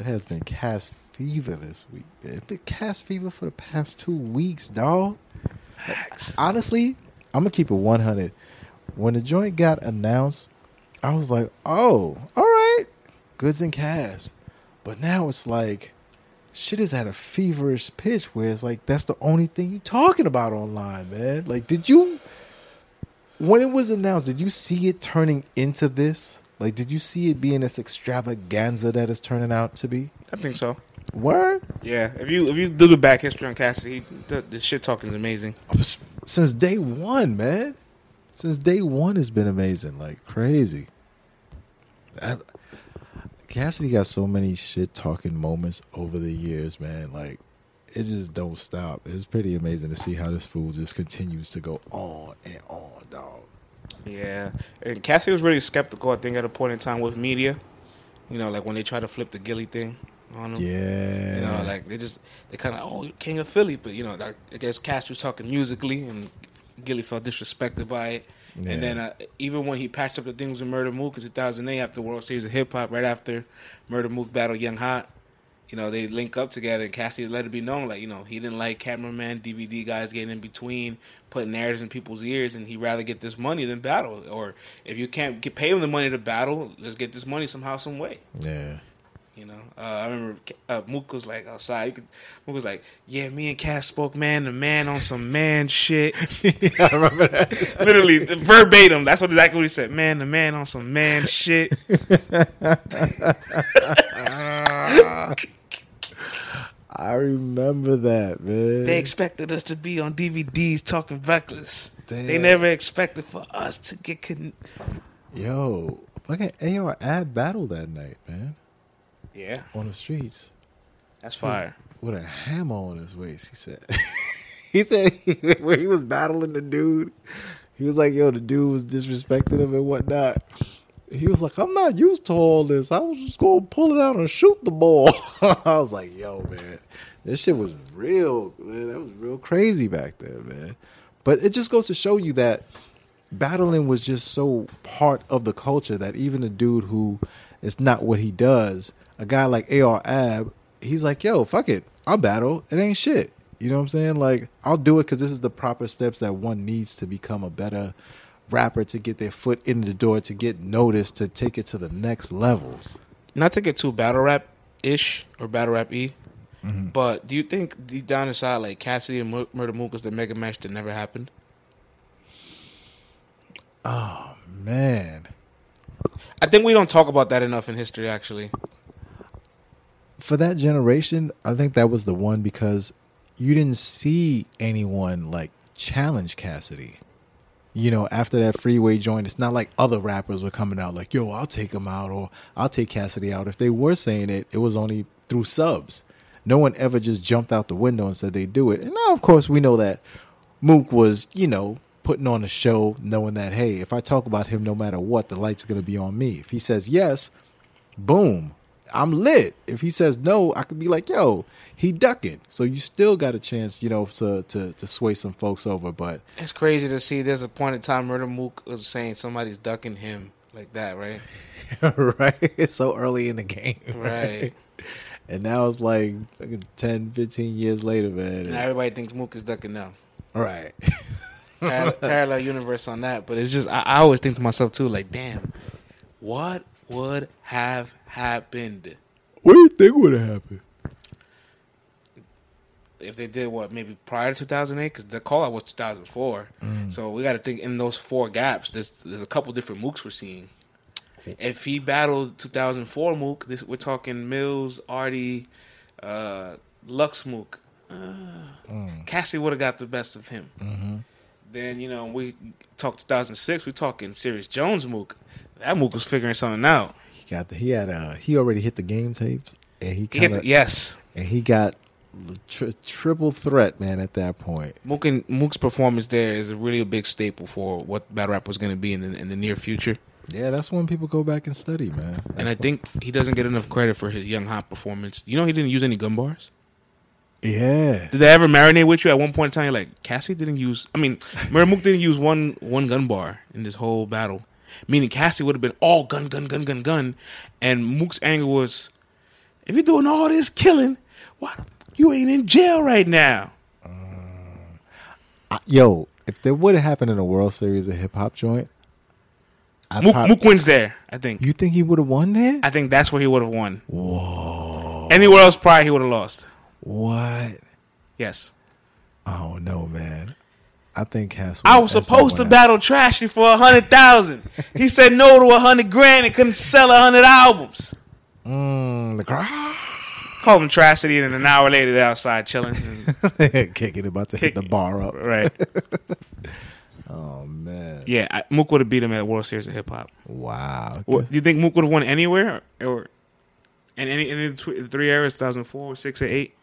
it has been cast fever this week. It's been cast fever for the past two weeks, dog. Facts. Honestly, I'm gonna keep it 100. When the joint got announced, I was like, "Oh, all right, goods and cast." But now it's like, shit is at a feverish pitch where it's like that's the only thing you talking about online, man. Like, did you when it was announced, did you see it turning into this? Like, did you see it being this extravaganza that it's turning out to be? I think so. Word? Yeah. If you if you do the back history on Cassidy, the, the shit talking is amazing. Oh, since day one, man. Since day one, it's been amazing. Like, crazy. I, Cassidy got so many shit talking moments over the years, man. Like, it just don't stop. It's pretty amazing to see how this fool just continues to go on and on. Yeah. And Cassidy was really skeptical, I think, at a point in time with media. You know, like when they tried to flip the Gilly thing on him. Yeah. You know, like they just they kind of oh king of Philly, but you know, like, I guess Cash was talking musically, and Gilly felt disrespected by it. Yeah. And then uh, even when he patched up the things with Murder Mook in 2008 after the World Series of Hip Hop, right after Murder Mook battled Young Hot, you know they link up together. And Cassidy let it be known, like you know he didn't like cameraman, DVD guys getting in between, putting narratives in people's ears, and he'd rather get this money than battle. Or if you can't get, pay him the money to battle, let's get this money somehow, some way. yeah. You know, uh, I remember uh, Mook was like outside. Could, Mook was like, "Yeah, me and Cass spoke man to man on some man shit." I remember that. Literally verbatim. That's what exactly what he said. Man to man on some man shit. I remember that, man. They expected us to be on DVDs talking reckless. They never expected for us to get. Con- Yo, fucking AR Ab battle that night, man, yeah, on the streets that's fire. with a hammer on his waist. He said, he said when he was battling the dude, he was like, yo, the dude was disrespecting him and whatnot. He was like, I'm not used to all this. I was just gonna pull it out and shoot the ball. I was like, yo, man, this shit was real. Man, that was real crazy back then, man. But it just goes to show you that battling was just so part of the culture that even a dude who is not what he does, a guy like AR Ab, he's like, yo, fuck it. I'll battle. It ain't shit. You know what I'm saying? Like, I'll do it because this is the proper steps that one needs to become a better rapper, to get their foot in the door, to get noticed, to take it to the next level. Not to get too battle rap ish or battle rap e, mm-hmm. but do you think deep down inside, like Cassidy and Mur- Murder Mook was the mega match that never happened? Oh man. I think we don't talk about that enough in history, actually. for that generation, I think that was the one because you didn't see anyone like challenge Cassidy. You know, after that freeway joint, it's not like other rappers were coming out like, yo, I'll take him out or I'll take Cassidy out. If they were saying it, it was only through subs. No one ever just jumped out the window and said they do it. And now, of course, we know that Mook was, you know, putting on a show knowing that, hey, if I talk about him no matter what, the light's going to be on me. If he says yes, boom, I'm lit. If he says no, I could be like, yo, he ducking. So you still got a chance, you know, to to, to sway some folks over. But It's crazy to see. There's a point in time Murder Mook was saying somebody's ducking him like that, right? right, it's so early in the game, Right. And now it's like fucking 10, 15 years later, man. Now everybody thinks Mook is ducking now. right. Parallel, parallel universe on that, but it's just I, I always think to myself too, like, damn, what would have happened what do you think would have happened? if they did what maybe prior to 2008? Because the call out was 2004, so we got to think in those four gaps. There's there's a couple different Mooks we're seeing. If he battled 2004 Mook, this we're talking Mills, Artie, uh, Lux Mook. Uh, Cassie would have got the best of him. Then you know we talk 2006. We talking Serius Jones Mook. That Mook was figuring something out. He got the, he had uh he already hit the game tapes and he He kind hit the, yes. and he got tri- triple threat man at that point. Mook and Mook's performance there is a really a big staple for what battle rap was going to be in the, in the near future. Yeah, that's when people go back and study, man. and I think he doesn't get enough credit for his young hot performance. You know, he didn't use any gun bars. yeah, Did they ever marinate with you at one point in time? You're like, Cassie didn't use. I mean, Mook didn't use one one gun bar in this whole battle. Meaning Cassie would have been all gun, gun, gun, gun, gun, and Mook's anger was if you're doing all this killing, why the fuck you ain't in jail right now? Uh, yo, if there would have happened in a World Series of hip hop joint, I Mook, prob- Mook wins there. I think. you think he would have won there? I think that's where he would have won. Whoa. Anywhere else, probably he would have lost. What? Yes. I don't know, man. I think Cass. I was supposed to battle Trashy for a hundred thousand. he said no to a hundred grand and couldn't sell a hundred albums. Mm, the crowd Called him Tracity, and an hour later they're outside chilling. Kicking, about to hit the bar up. right. Oh man! Yeah, I, Mook would have beat him at World Series of Hip Hop. Wow. What, do you think Mook would have won anywhere or in any in the three eras, 2004, 6, or 8?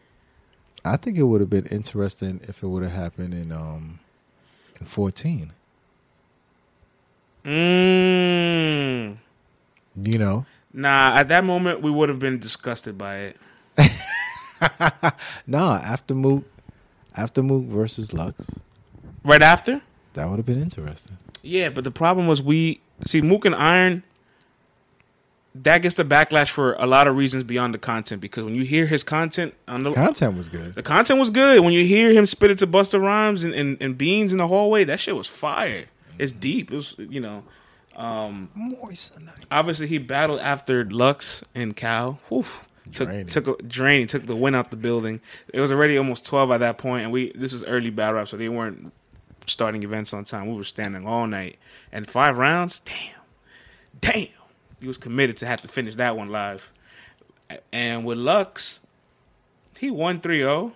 I think it would have been interesting if it would have happened in um in fourteen. Mm. You know, Nah, at that moment we would have been disgusted by it. nah. After Mook, after Mook versus Lux, Right after? that would have been interesting. Yeah, but the problem was we see Mook and Iron. That gets the backlash for a lot of reasons beyond the content because when you hear his content on the Content was good. the content was good. When you hear him spit it to Busta Rhymes and, and, and Beans in the hallway, that shit was fire. It's deep. It was you know. Um, Moist obviously he battled after Lux and Cal. Whew. Took Draining. took a, draining, took the win out the building. It was already almost twelve at that point, and we this is early battle rap, so they weren't starting events on time. We were standing all night, and five rounds. Damn, damn, he was committed to have to finish that one live. And with Lux, he won 3-0.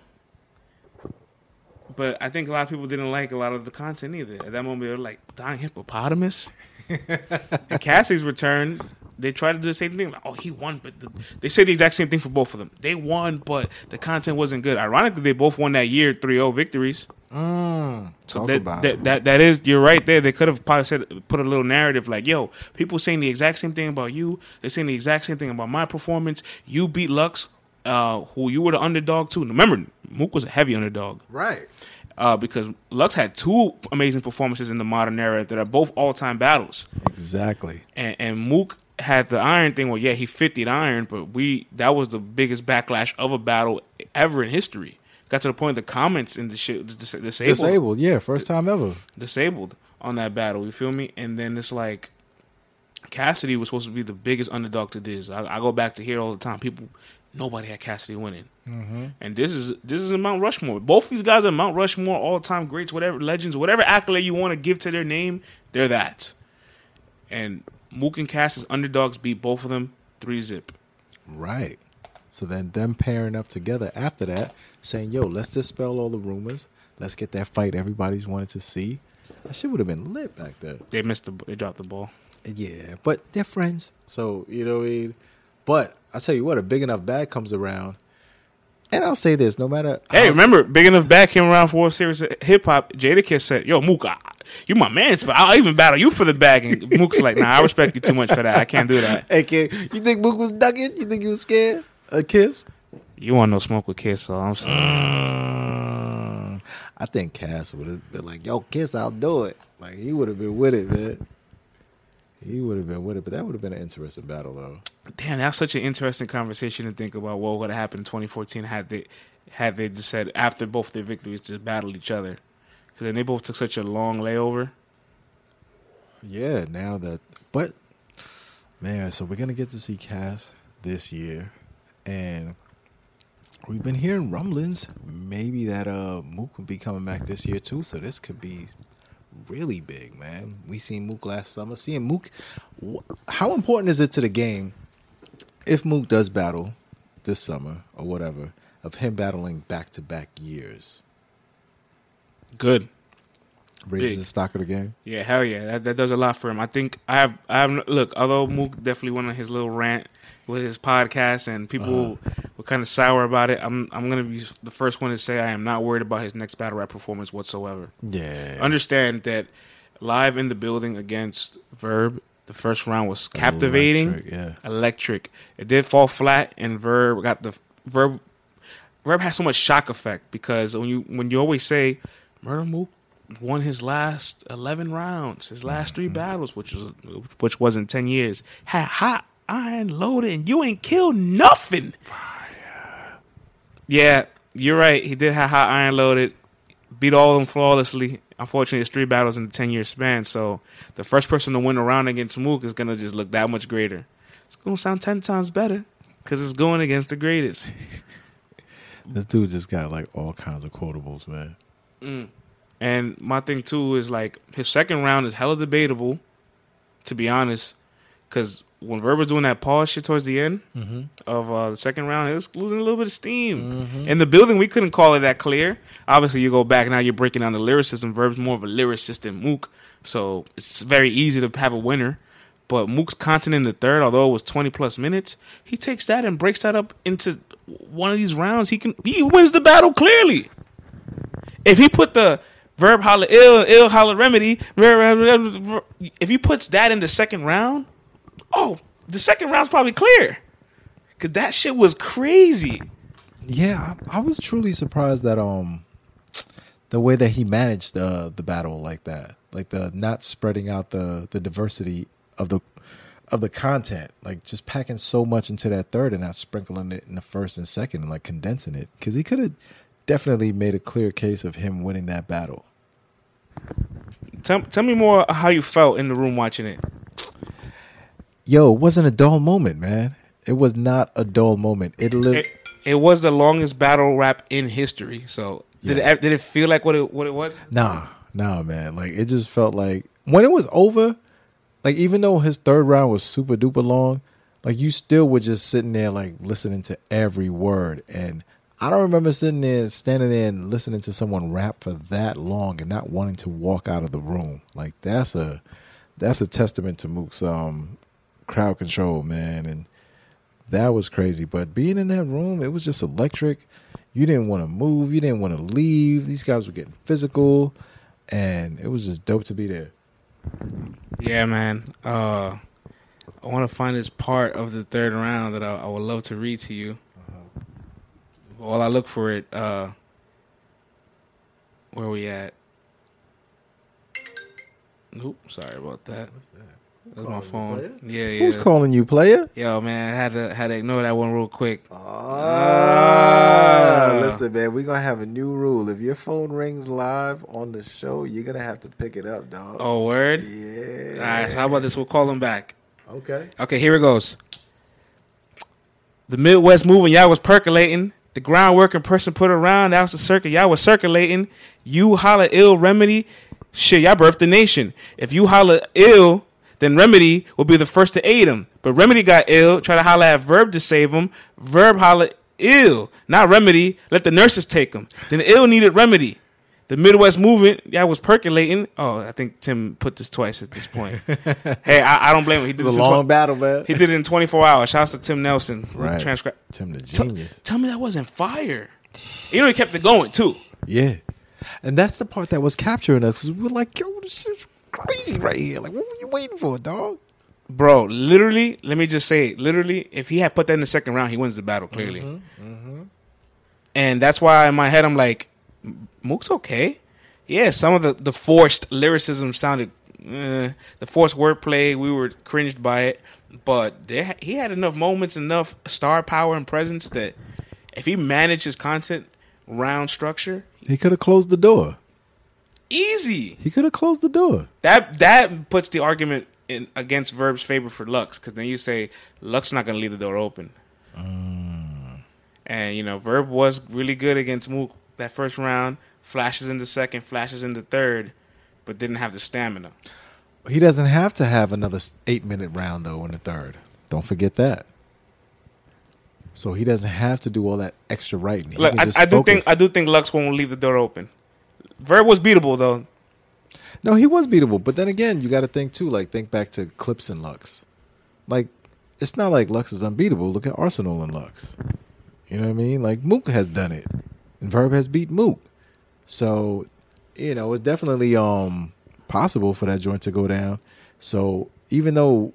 But I think a lot of people didn't like a lot of the content either. At that moment, they were like, dying hippopotamus? and Cassie's return, they tried to do the same thing. Like, oh, he won, but the, they say the exact same thing for both of them. They won, but the content wasn't good. Ironically, they both won that year 3-0 victories. Mm, So talk that, about that, that that is you're right there. They could have probably said put a little narrative like, "Yo, people saying the exact same thing about you. They're saying the exact same thing about my performance. You beat Lux, uh, who you were the underdog too. Remember, Mook was a heavy underdog right. uh, because Lux had two amazing performances in the modern era that are both all time battles, Exactly. and, and Mook had the iron thing. Well, yeah, he 50'd iron, but we that was the biggest backlash of a battle ever in history. Got to the point the comments in the shit dis- disabled Disabled. Yeah, first time ever. disabled on that battle. You feel me? And then it's like Cassidy was supposed to be the biggest underdog to this. I, I go back to here all the time. People, nobody had Cassidy winning, mm-hmm. and this is this is in Mount Rushmore. Both these guys are Mount Rushmore, all time greats, whatever legends, whatever accolade you want to give to their name, they're that. And Mook and Cass as underdogs beat both of them three zip. Right. So then them pairing up together after that, saying, yo, let's dispel all the rumors. Let's get that fight everybody's wanted to see. That shit would have been lit back there. They missed the they dropped the ball. Yeah, but they're friends. So, you know what I mean? But I tell you what, a big enough bag comes around. And I'll say this, no matter Hey, remember, Big Enough bag came around for a series of hip hop. Jadakiss said, Yo, Mook, I, you my man, but I'll even battle you for the bag. And Mook's like, Nah, I respect you too much for that. I can't do that. Hey kid, you think Mook was ducking? You think he was scared? A kiss? You want no smoke with Kiss, so I'm saying. Mm, I think Cass would have been like, "Yo, Kiss, I'll do it." Like he would have been with it, man. He would have been with it, but that would have been an interesting battle, though. Damn, that's such an interesting conversation to think about what would have happened in 2014 had they had they just said after both their victories to battle each other. Because then they both took such a long layover. Yeah, now that, but man, so we're gonna get to see Cass this year, and we've been hearing rumblings maybe that uh Mook will be coming back this year too. So this could be really big, man. We seen Mook last summer. Seeing Mook, how important is it to the game if Mook does battle this summer or whatever of him battling back to back years? Good. Raises Big. the stock of the game. Yeah, hell yeah, that, that does a lot for him. I think I have I have look. Although Mook definitely went on his little rant with his podcast, and people uh-huh. were kind of sour about it. I'm I'm gonna be the first one to say I am not worried about his next battle rap performance whatsoever. Yeah, Understand that live in the building against Verb, the first round was captivating, Electric, yeah. electric. It did fall flat, and Verb got the Verb. Verb has so much shock effect because when you when you always say Murder Mook won his last eleven rounds, his last three mm-hmm. battles, which was which was in ten years. How, how iron loaded, and you ain't killed nothing. Yeah, you're right. He did have hot iron loaded, beat all of them flawlessly. Unfortunately, it's three battles in a 10 year span. So the first person to win a round against Mook is going to just look that much greater. It's going to sound 10 times better because it's going against the greatest. This dude just got like all kinds of quotables, man. Mm. And my thing too is like his second round is hella debatable, to be honest, because when Verb was doing that pause shit towards the end Mm-hmm. of uh, the second round, it was losing a little bit of steam. In the building, we couldn't call it that clear. Obviously, you go back now, you're breaking down the lyricism. Verb's more of a lyricist than Mook, so it's very easy to have a winner. But Mook's content in the third, although it was 20 plus minutes, he takes that and breaks that up into one of these rounds. He can he wins the battle clearly. If he put the verb holla ill, ill holla remedy, if he puts that in the second round, oh, the second round's probably clear. Cause that shit was crazy. Yeah, I, I was truly surprised that um the way that he managed uh, the battle like that, like the not spreading out the the diversity of the of the content, like just packing so much into that third and not sprinkling it in the first and second and like condensing it because he could have definitely made a clear case of him winning that battle. Tell, tell me more how you felt in the room watching it. Yo, it wasn't a dull moment, man. It was not a dull moment. It lived. It, it was the longest battle rap in history. So did Yeah. it did it feel like what it what it was? Nah, nah, man. Like it just felt like when it was over, like even though his third round was super duper long, like you still were just sitting there like listening to every word. And I don't remember sitting there, standing there and listening to someone rap for that long and not wanting to walk out of the room. Like that's a that's a testament to Mook's um crowd control, man. And that was crazy. But being in that room, it was just electric. You didn't want to move. You didn't want to leave. These guys were getting physical, and it was just dope to be there. Yeah, man. Uh, I want to find this part of the third round that I, I would love to read to you. While I look for it, uh, where we at? Nope. Sorry about that. What's that? That's my phone. Yeah, yeah. Who's calling you, player? Yo, man, I had to had to ignore that one real quick. Ah, Ah. listen, man, we're gonna have a new rule. If your phone rings live on the show, you're gonna have to pick it up, dog. Oh, word. yeah. All right. So how about this? We'll call him back. Okay. Okay, here it goes. The Midwest moving, y'all was percolating. The groundwork and person put around, that was the circle. Y'all was circulating. You holla ill remedy. Shit, y'all birthed the nation. If you holla ill, then remedy will be the first to aid him. But remedy got ill, try to holla at verb to save him. Verb holla ill, not remedy. Let the nurses take him. Then ill needed remedy. The Midwest movement, y'all was percolating. Oh, I think Tim put this twice at this point. hey, I, I don't blame him. He did It was this a in long twen- battle, man. he did it in 24 hours. Shouts to Tim Nelson. who Right. Transcri- Tim the Tell- genius. Tell me that wasn't fire. You know he kept it going too. Yeah. And that's the part that was capturing us. 'cause we were like, yo, this is crazy right here. Like, what were you waiting for, dog? Bro, literally, let me just say, literally, if he had put that in the second round, he wins the battle clearly. Mm-hmm, And that's why in my head I'm like, Mook's okay. Yeah, some of the, the forced lyricism sounded, eh, the forced wordplay, we were cringed by it. But there, he had enough moments, enough star power and presence that if he managed his content round structure, He could have closed the door. easy. He could have closed the door. That that puts the argument in against Verb's favor for Lux because then you say Lux not going to leave the door open. And you know Verb was really good against Mook that first round. Flashes in the second, flashes in the third, but didn't have the stamina. He doesn't have to have another eight minute round, though, in the third. Don't forget that. So he doesn't have to do all that extra writing. He Look, I, I do think. I do think Lux won't leave the door open. Verb was beatable though. No, he was beatable. But then again, you got to think too. Like think back to Clips and Lux. Like it's not like Lux is unbeatable. Look at Arsenal and Lux. You know what I mean? Like Mook has done it, and Verb has beat Mook. So you know it's definitely um possible for that joint to go down. So even though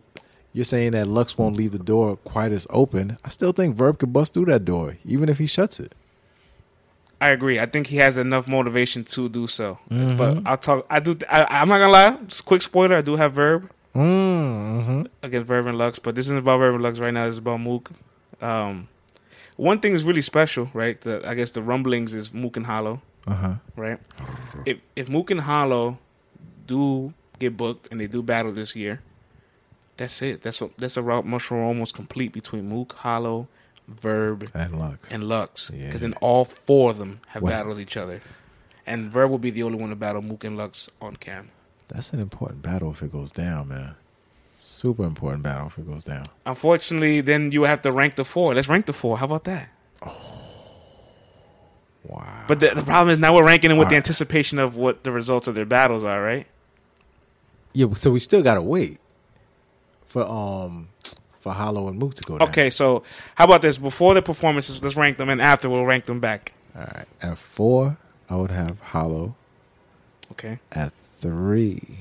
you're saying that Lux won't leave the door quite as open, I still think Verb could bust through that door, even if he shuts it. I agree. I think he has enough motivation to do so. Mm-hmm. But I'll talk. I do. I, I'm not gonna lie. Just quick spoiler. I do have Verb. Mm-hmm. against Verb and Lux, but this isn't about Verb and Lux right now. This is about Mook. Um, one thing is really special, right? The I guess the rumblings is Mook and Hollow, Uh huh. right? If if Mook and Hollow do get booked and they do battle this year, that's it. That's what that's a Mount Rushmore almost complete between Mook, Hollow, Verb, And Lux. and Lux. Yeah. Because then all four of them have Well- battled each other. And Verb will be the only one to battle Mook and Lux on cam. That's an important battle if it goes down, man. Super important battle if it goes down. Unfortunately, then you have to rank the four. Let's rank the four. How about that? But the, the problem is now we're ranking them with the Alright. anticipation of what the results of their battles are, right? yeah, so we still gotta wait for um for Hollow and Mook to go down. Okay, so how about this? Before the performances, let's rank them, and after we'll rank them back. All right. At four, I would have Hollow. Okay. At three.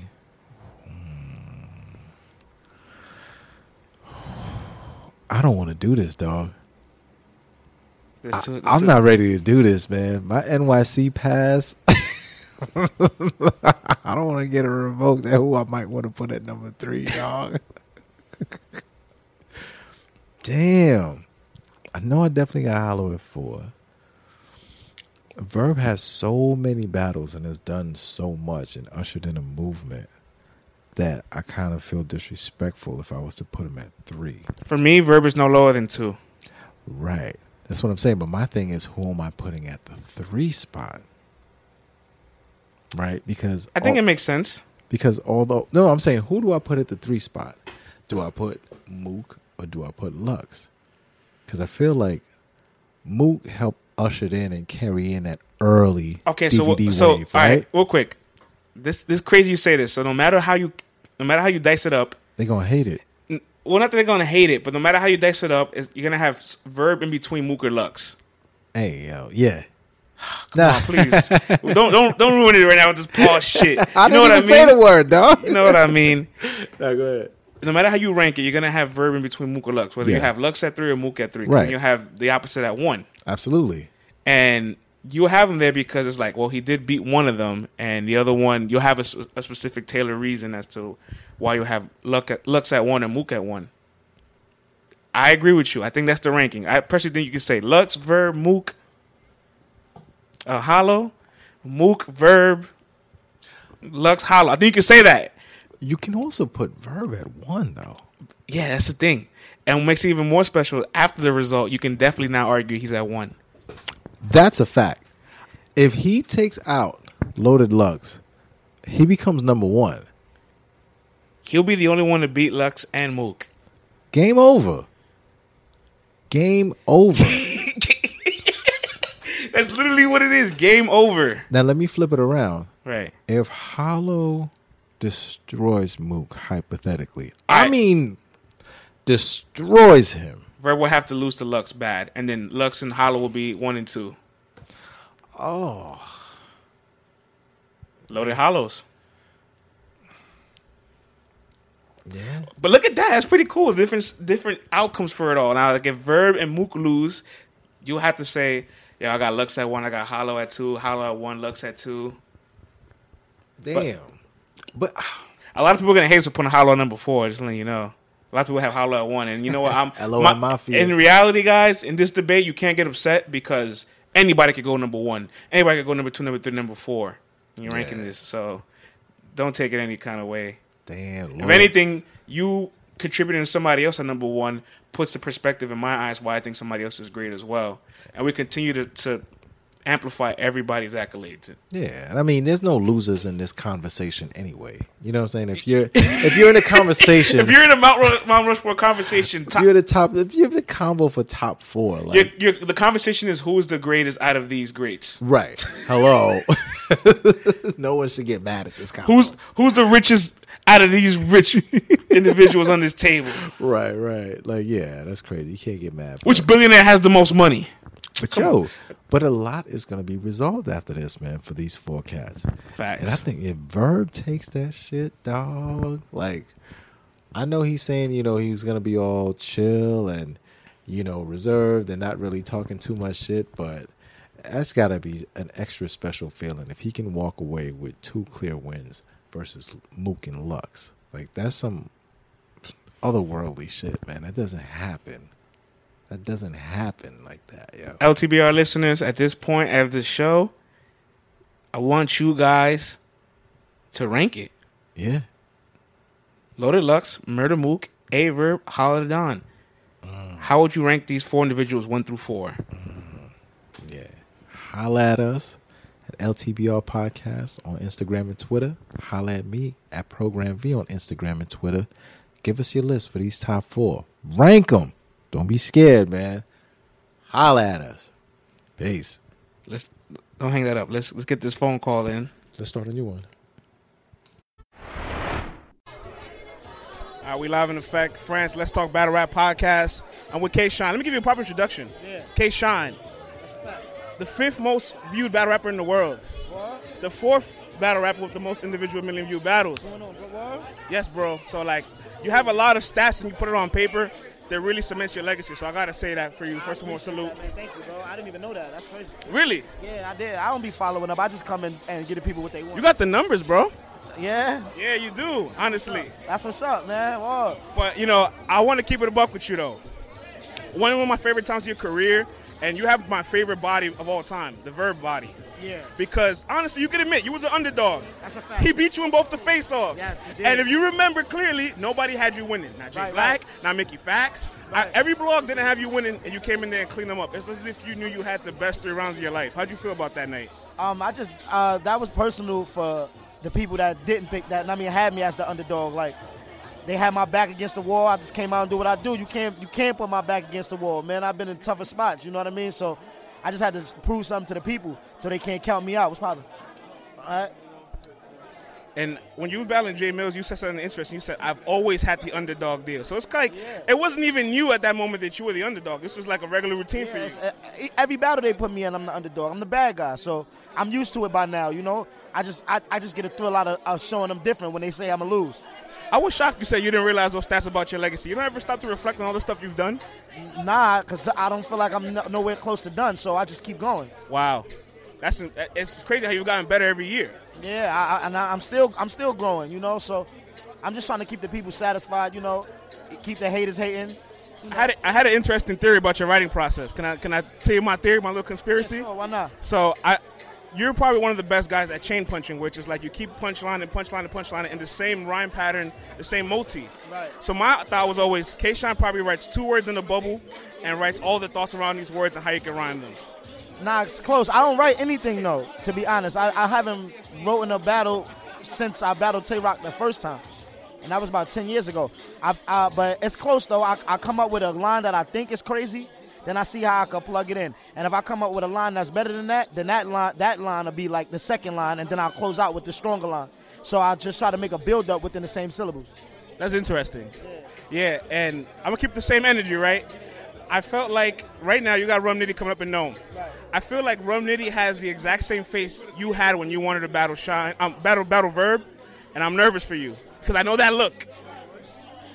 I don't want to do this, dog. There's I, two- there's I'm two- not ready to do this, man. My NYC pass. I don't want to get it revoked. That who I might want to put at number three, dog. Damn. I know I definitely got Hollow at four. Verb has so many battles and has done so much and ushered in a movement that I kind of feel disrespectful if I was to put him at three. For me, Verb is no lower than two. Right. That's what I'm saying. But my thing is, who am I putting at the three spot? Right? Because I think al- it makes sense. because although no, I'm saying who do I put at the three spot? Do I put Mook or do I put Lux? Because I feel like Mook helped usher in and carry in that early Okay, so DVD so wave, all right? right, real quick. This this crazy you say this. So no matter how you no matter how you dice it up, They're gonna hate it. Well, not that they're gonna hate it, but no matter how you dice it up, you're gonna have Verb in between Mook or Lux. Hey yo, yeah. Come on, please. don't don't don't ruin it right now with this pause shit. You I know didn't what I even say the word, dog. You know what I mean? no, go ahead. no matter how you rank it, you're gonna have verb in between Mook or Lux. Whether you have Lux at three or Mook at three, Right. you'll have the opposite at one, Absolutely. and you'll have him there because it's like, well, he did beat one of them, and the other one you'll have a specific tailored reason as to why you have Lux at, Lux at one and Mook at one. I agree with you. I think that's the ranking. I personally think you can say Lux, Verb, Mook, uh, Hollow, Mook, Verb, Lux, Hollow. I think you can say that. You can also put verb at one though. Yeah, that's the thing. And what makes it even more special, after the result, you can definitely now argue he's at one. That's a fact. If he takes out loaded Lux, he becomes number one. He'll be the only one to beat Lux and Mook. Game over. Game over. That's literally what it is. Game over. now let me flip it around. Right. If Hollow destroys Mook, hypothetically, I Alright. mean destroys him. Verb will have to lose to Lux bad. And then Lux and Hollow will be one and two. Oh, Loaded Hollows. yeah. But look at that. That's pretty cool. Different different outcomes for it all. Now, like if Verb and Mook lose, you'll have to say, yeah, I got Lux at one, I got Hollow at two, Hollow at one, Lux at two. Damn. But, A lot of people are gonna hate us for putting Hollow number four. Just letting you know. Lot of people have Hollow at one, and you know what? I'm LOL Mafia. In reality, guys, in this debate, you can't get upset because anybody could go number one. Anybody could go number two, number three, number four. You're ranking this, so don't take it any kind of way. damn. If anything, you contributing to somebody else at number one puts the perspective in my eyes why I think somebody else is great as well, and we continue to, to amplify everybody's accolades. Yeah, and I mean, there's no losers in this conversation anyway. You know what I'm saying? If you're if you're in a conversation, If you're in a Mount, Mount Rushmore conversation, if top, you're the top, if you're the combo for top four, like you're, you're, the conversation is who is the greatest out of these greats. right, hello, no one should get mad at this combo. Who's who's the richest out of these rich individuals on this table? right, right? Like, yeah, that's crazy. You can't get mad. Which billionaire has the most money? But yo, but a lot is going to be resolved after this, man, for these four cats. Facts. And I think if Verb takes that shit, dog, like, I know he's saying, you know, he's going to be all chill and, you know, reserved and not really talking too much shit, but that's got to be an extra special feeling if he can walk away with two clear wins versus Mook and Lux. Like that's some otherworldly shit, man. That doesn't happen. That doesn't happen like that, yo. LTBR listeners, at this point of the show, I want you guys to rank it. Yeah. Loaded Lux, Murder Mook, A Verb, Hollow Da Don. Mm. How would you rank these four individuals one through four? Mm. Yeah. Holla at us at LTBR Podcast on Instagram and Twitter. Holla at me at Program V on Instagram and Twitter. Give us your list for these top four. Rank them. Don't be scared, man. Holla at us. Peace. Let's don't hang that up. Let's let's get this phone call in. Let's start a new one. All right, we live in effect, France. Let's talk battle rap podcast. I'm with K Shine. Let me give you a proper introduction. Yeah. K Shine, the fifth most viewed battle rapper in the world. What? The fourth battle rapper with the most individual million view battles. Yes, bro. So like, you have a lot of stats and you put it on paper that really cements your legacy. So I gotta say that for you. First of all, salute. Man, thank you, bro. I didn't even know that. That's crazy. Really, Yeah, I did. I don't be following up. I just come in and give the people what they want. you got the numbers, bro. yeah, Yeah, you do. Honestly. that's what's up, man. Whoa. But you know, I want to keep it a buck with you though. One of my favorite times of your career, and you have my favorite body of all time, the Verb body. Yeah. Because honestly, you can admit you was an underdog. That's a fact. He beat you in both the face-offs. Yes, he did. and if you remember clearly, nobody had you winning. Not Jay Right, Black, right. not Mickey Factz. I, every blog didn't have you winning, and you came in there and cleaned them up. It's as if you knew you had the best three rounds of your life. How'd you feel about that night? Um, I just uh, that was personal for the people that didn't pick that. I mean, had me as the underdog. Like they had my back against the wall. I just came out and do what I do. You can't you can't put my back against the wall, man. I've been in tougher spots. You know what I mean? So I just had to prove something to the people so they can't count me out. What's poppin'? All right. And when you were battling Jae Millz, you said something interesting. You said, "I've always had the underdog deal." So it's like Yeah. it wasn't even you at that moment that you were the underdog. This was like a regular routine for you. Uh, every battle they put me in, I'm the underdog. I'm the bad guy, so I'm used to it by now. You know, I just I, I just get a thrill out of, of showing them different when they say I'm a lose. I was shocked you said you didn't realize those stats about your legacy. You don't ever stop to reflect on all the stuff you've done. Nah, cause I don't feel like I'm no, nowhere close to done, so I just keep going. Wow, that's it's crazy how you've gotten better every year. Yeah, I, I, and I, I'm still I'm still growing. You know, so I'm just trying to keep the people satisfied. You know, keep the haters hating. I had a, I had an interesting theory about your writing process. Can I can I tell you my theory, my little conspiracy? So why not? So I, you're probably one of the best guys at chain punching, which is like you keep punchline and punchline and punchline in the same rhyme pattern, the same motif. Right. So my thought was always, K Shine probably writes two words in a bubble and writes all the thoughts around these words and how you can rhyme them. Nah, it's close. I don't write anything though. To be honest, I, I haven't written a battle since I battled Tay Roc the first time, and that was about ten years ago. I, I, but it's close though. I, I come up with a line that I think is crazy, then I see how I can plug it in. And if I come up with a line that's better than that, then that line that line will be like the second line, and then I'll close out with the stronger line. So I just try to make a build up within the same syllables. That's interesting. Yeah, and I'm gonna keep the same energy, right? I felt like right now you got Rum Nitty coming up in NOME. I feel like Rum Nitty has the exact same face you had when you wanted to battle Shine, um, battle battle Verb, and I'm nervous for you because I know that look.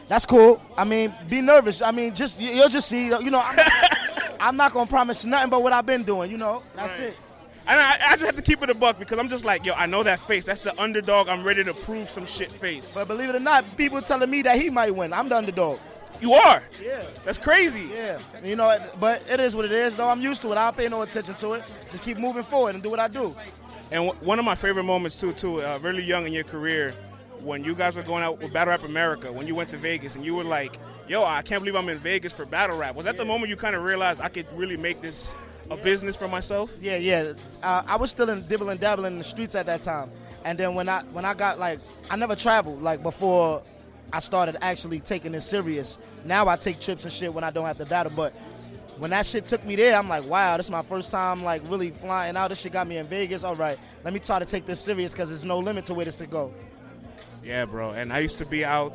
That's cool. I mean, be nervous. I mean, just you- you'll just see. You know, I'm, I'm not gonna promise nothing but what I've been doing. You know, that's Right. it. And I, I just have to keep it a buck because I'm just like, yo, I know that face. That's the underdog. I'm ready to prove some shit face. But believe it or not, people telling me that he might win. I'm the underdog. You are. Yeah. That's crazy. Yeah. You know, but it is what it is, though. I'm used to it. I'll pay no attention to it. Just keep moving forward and do what I do. And w- one of my favorite moments too, too, uh, really young in your career, when you guys were going out with Battle Rap America, when you went to Vegas, and you were like, "Yo, I can't believe I'm in Vegas for battle rap." Was that the moment you kind of realized I could really make this a business for myself? Yeah, yeah. Uh, I was still in dibbling dabbling in the streets at that time, and then when I when I got like I never traveled like before I started actually taking this serious. Now I take trips and shit when I don't have to battle, but when that shit took me there, I'm like, wow, this is my first time like really flying out. This shit got me in Vegas. All right, let me try to take this serious because there's no limit to where this could go. Yeah, bro. And I used to be out,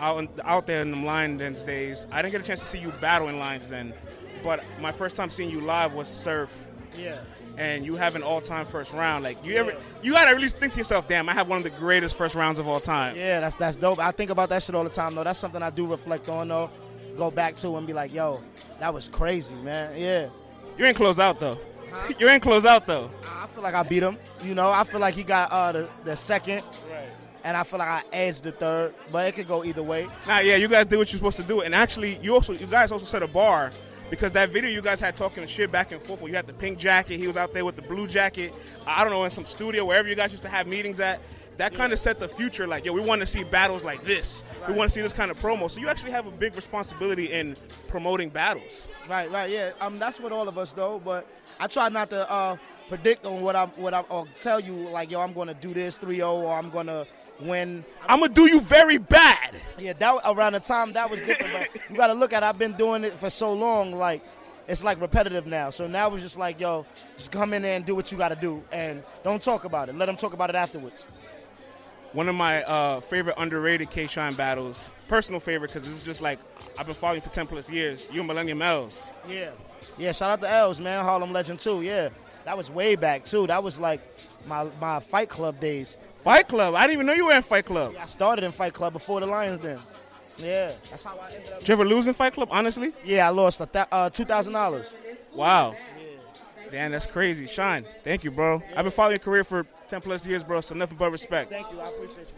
out, in, out there in the line dance days. I didn't get a chance to see you battle in lines then, but my first time seeing you live was Surf. Yeah. and you have an all-time first round. Like you ever, you gotta at least think to yourself, "Damn, I have one of the greatest first rounds of all time." Yeah, that's that's dope. I think about that shit all the time though. That's something I do reflect on though. Go back to and be like, yo, that was crazy, man. Yeah. You ain't close out though. You ain't close out though. I feel like I beat him. You know, I feel like he got uh, the, the second. And I feel like I edged the third, but it could go either way. Nah, yeah, you guys did what you're supposed to do, and actually, you also you guys also set a bar because that video you guys had talking shit back and forth. Where you had the pink jacket, he was out there with the blue jacket. I don't know in some studio wherever you guys used to have meetings at. That kind of set the future. Like, yo, we want to see battles like this. We want to see this kind of promo. So you actually have a big responsibility in promoting battles. Right, right, yeah. Um, that's what all of us do. But I try not to uh, predict on what I'm, what I'm, or tell you like, yo, I'm going to do this 3-0 or I'm going to win. I'm gonna do you very bad. Yeah, that around the time that was different. but you got to look at. I've been doing it for so long, like it's like repetitive now. So now it's just like, yo, just come in there and do what you got to do, and don't talk about it. Let them talk about it afterwards. One of my uh, favorite underrated K Shine battles, personal favorite, because it's just like I've been following for 10 plus years. You and Millennium Els. Yeah, yeah. Shout out to Els, man. Harlem legend too. Yeah, that was way back too. That was like my my Fight Club days. Fight Club. I didn't even know you were in Fight Club. Yeah, I started in Fight Club before the Lions Den. Yeah, that's how I ended up. Did you ever lose in Fight Club? Honestly. Yeah, I lost a th- uh, two thousand dollars. Wow. Damn, that's crazy. Shine. Thank you, bro. I've been following your career for 10 plus years, bro, so nothing but respect. Thank you. I appreciate you.